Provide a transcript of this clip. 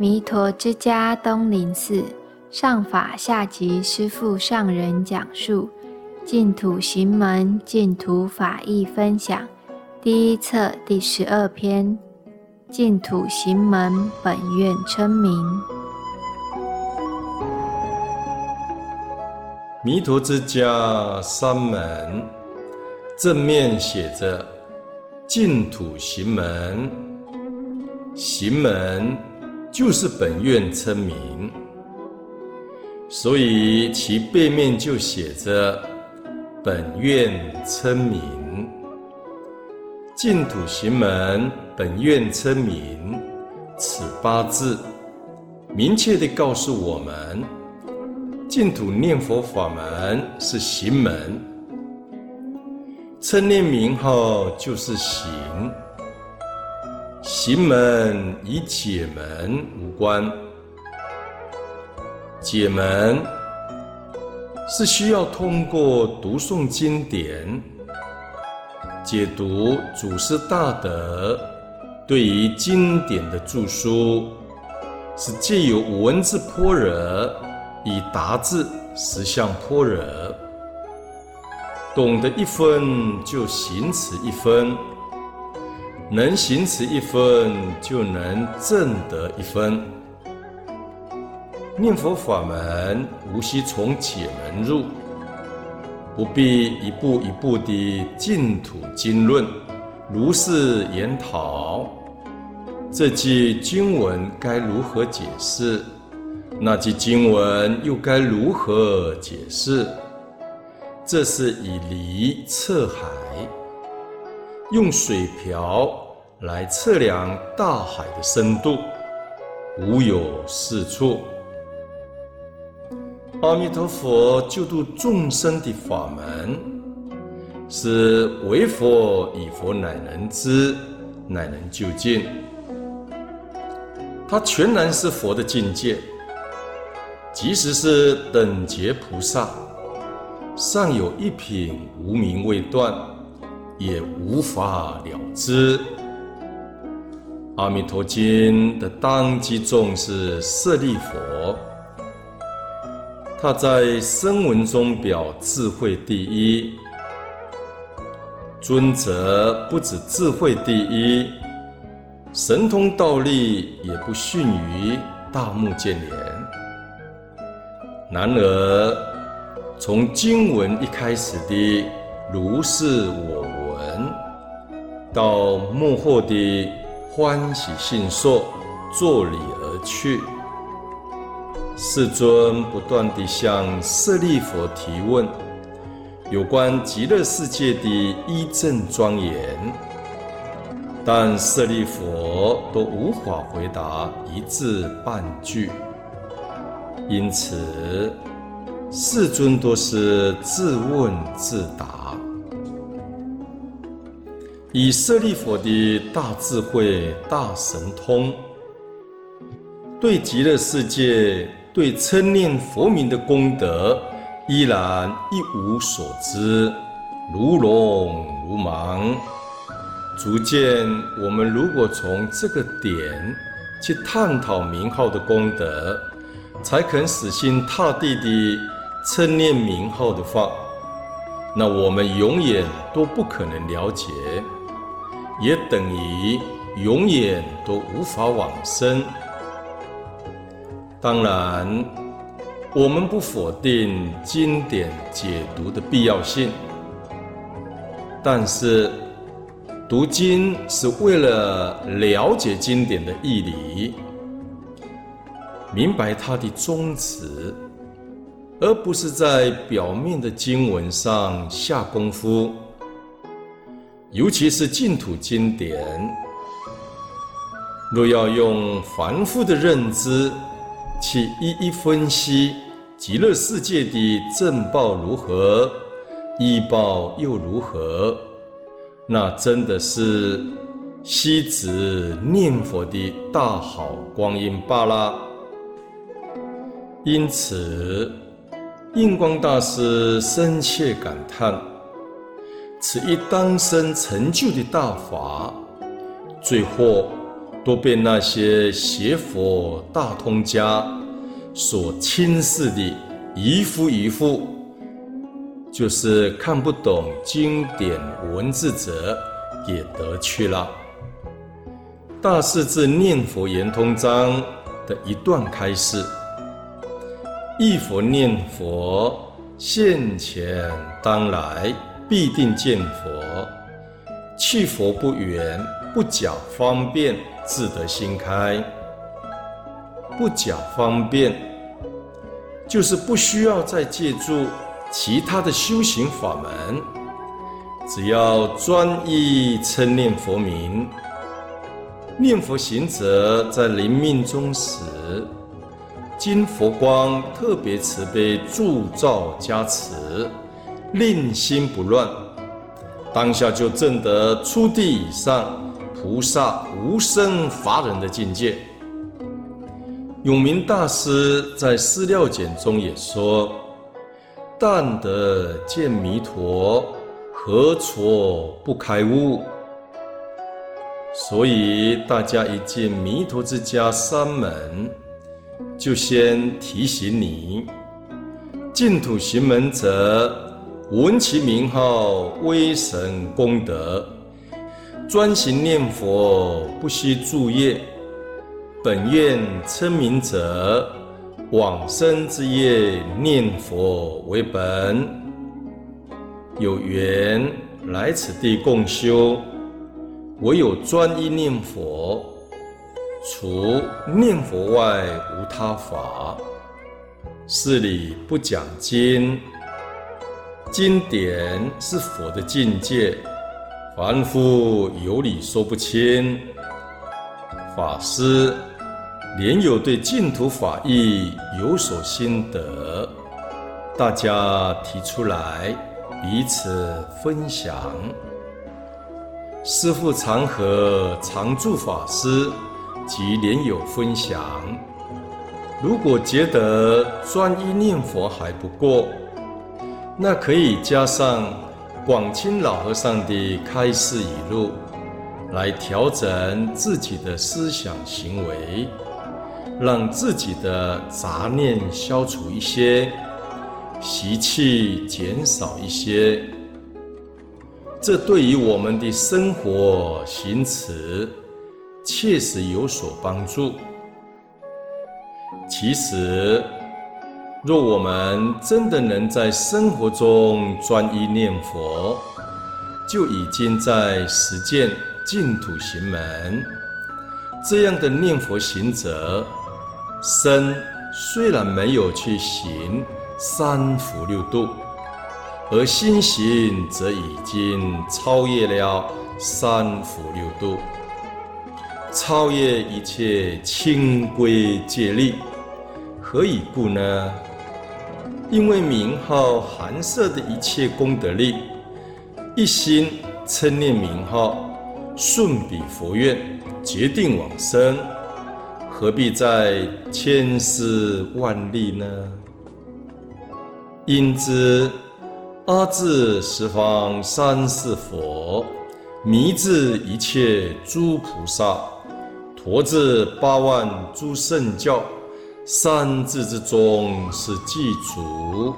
弥陀之家东林寺上法下集师父上人讲述净土行门净土法义分享第一册第十二篇净土行门本愿称名。弥陀之家三门正面写着净土行门，行门。就是本愿称名，所以其背面就写着“本愿称名”。净土行门本愿称名，此八字明确地告诉我们，净土念佛法门是行门，称念名号就是行。行门与解门无关，解门是需要通过读诵经典、解读祖师大德对于经典的著书，是借由文字般若以达至实相般若，懂得一分就行持一分。能行持一分，就能证得一分。念佛法门无需从解门入，不必一步一步地净土经论如是研讨。这句经文该如何解释？那句经文又该如何解释？这是以离测海。用水瓢来测量大海的深度，无有是处。阿弥陀佛救度众生的法门，是唯佛与佛乃能知，乃能究竟。它全然是佛的境界，即使是等觉菩萨，尚有一品无明未断。也无法了知。《阿弥陀经》的当机众是舍利弗，他在声闻中表智慧第一。尊者不止智慧第一，神通道力也不逊于大目犍连。然而，从经文一开始的如是我闻。到幕后的欢喜信受，作礼而去。世尊不断地向舍利弗提问有关极乐世界的义正庄严，但舍利弗都无法回答一字半句。因此，世尊都是自问自答。以舍利佛的大智慧、大神通，对极乐世界、对称念佛名的功德，依然一无所知，如聋如盲。逐渐我们如果从这个点去探讨名号的功德，才肯死心塌地地称念名号的话，那我们永远都不可能了解。也等于永远都无法往生。当然，我们不否定经典解读的必要性，但是读经是为了了解经典的义理，明白它的宗旨，而不是在表面的经文上下功夫。尤其是净土经典，若要用凡夫的认知去一一分析极乐世界的正报如何，异报又如何，那真的是虚指念佛的大好光阴罢了。因此，印光大师深切感叹。此一当生成就的大法，最后都被那些邪佛大通家所轻视的一夫一妇，就是看不懂经典文字者，也得去了。大势至念佛圆通章的一段开示：一佛念佛，现前当来必定见佛。去佛不远，不假方便，自得心开。不假方便，就是不需要再借助其他的修行法门，只要专一称念佛名。念佛行者在临命终时，经佛光特别慈悲助照加持，令心不乱。当下就证得初地以上菩萨无生法忍的境界。永明大师在资料简中也说：“但得见弥陀，何所不开悟？”所以大家一进弥陀之家三门，就先提醒你：净土行门者。闻其名号，威神功德，专行念佛，不惜诸业。本愿称名者，往生之业念佛为本。有缘来此地共修，唯有专一念佛，除念佛外无他法。是理不讲经。经典是佛的境界，凡夫有理说不清。法师莲友对净土法义有所心得，大家提出来彼此分享。师父常和常住法师及莲友分享，如果觉得专一念佛还不够。那可以加上广清老和尚的开示语录，来调整自己的思想行为，让自己的杂念消除一些，习气减少一些。这对于我们的生活行持，确实有所帮助。其实。若我们真的能在生活中专一念佛，就已经在实践净土行门。这样的念佛行者，身虽然没有去行三福六度，而心行则已经超越了三福六度，超越一切清规戒律。何以故呢？因为名号含摄的一切功德力，一心称念名号，顺彼佛愿，决定往生，何必再千丝万缕呢？因之，阿字十方三世佛，弥字一切诸菩萨，陀字八万诸圣教。三字之中是祭祖。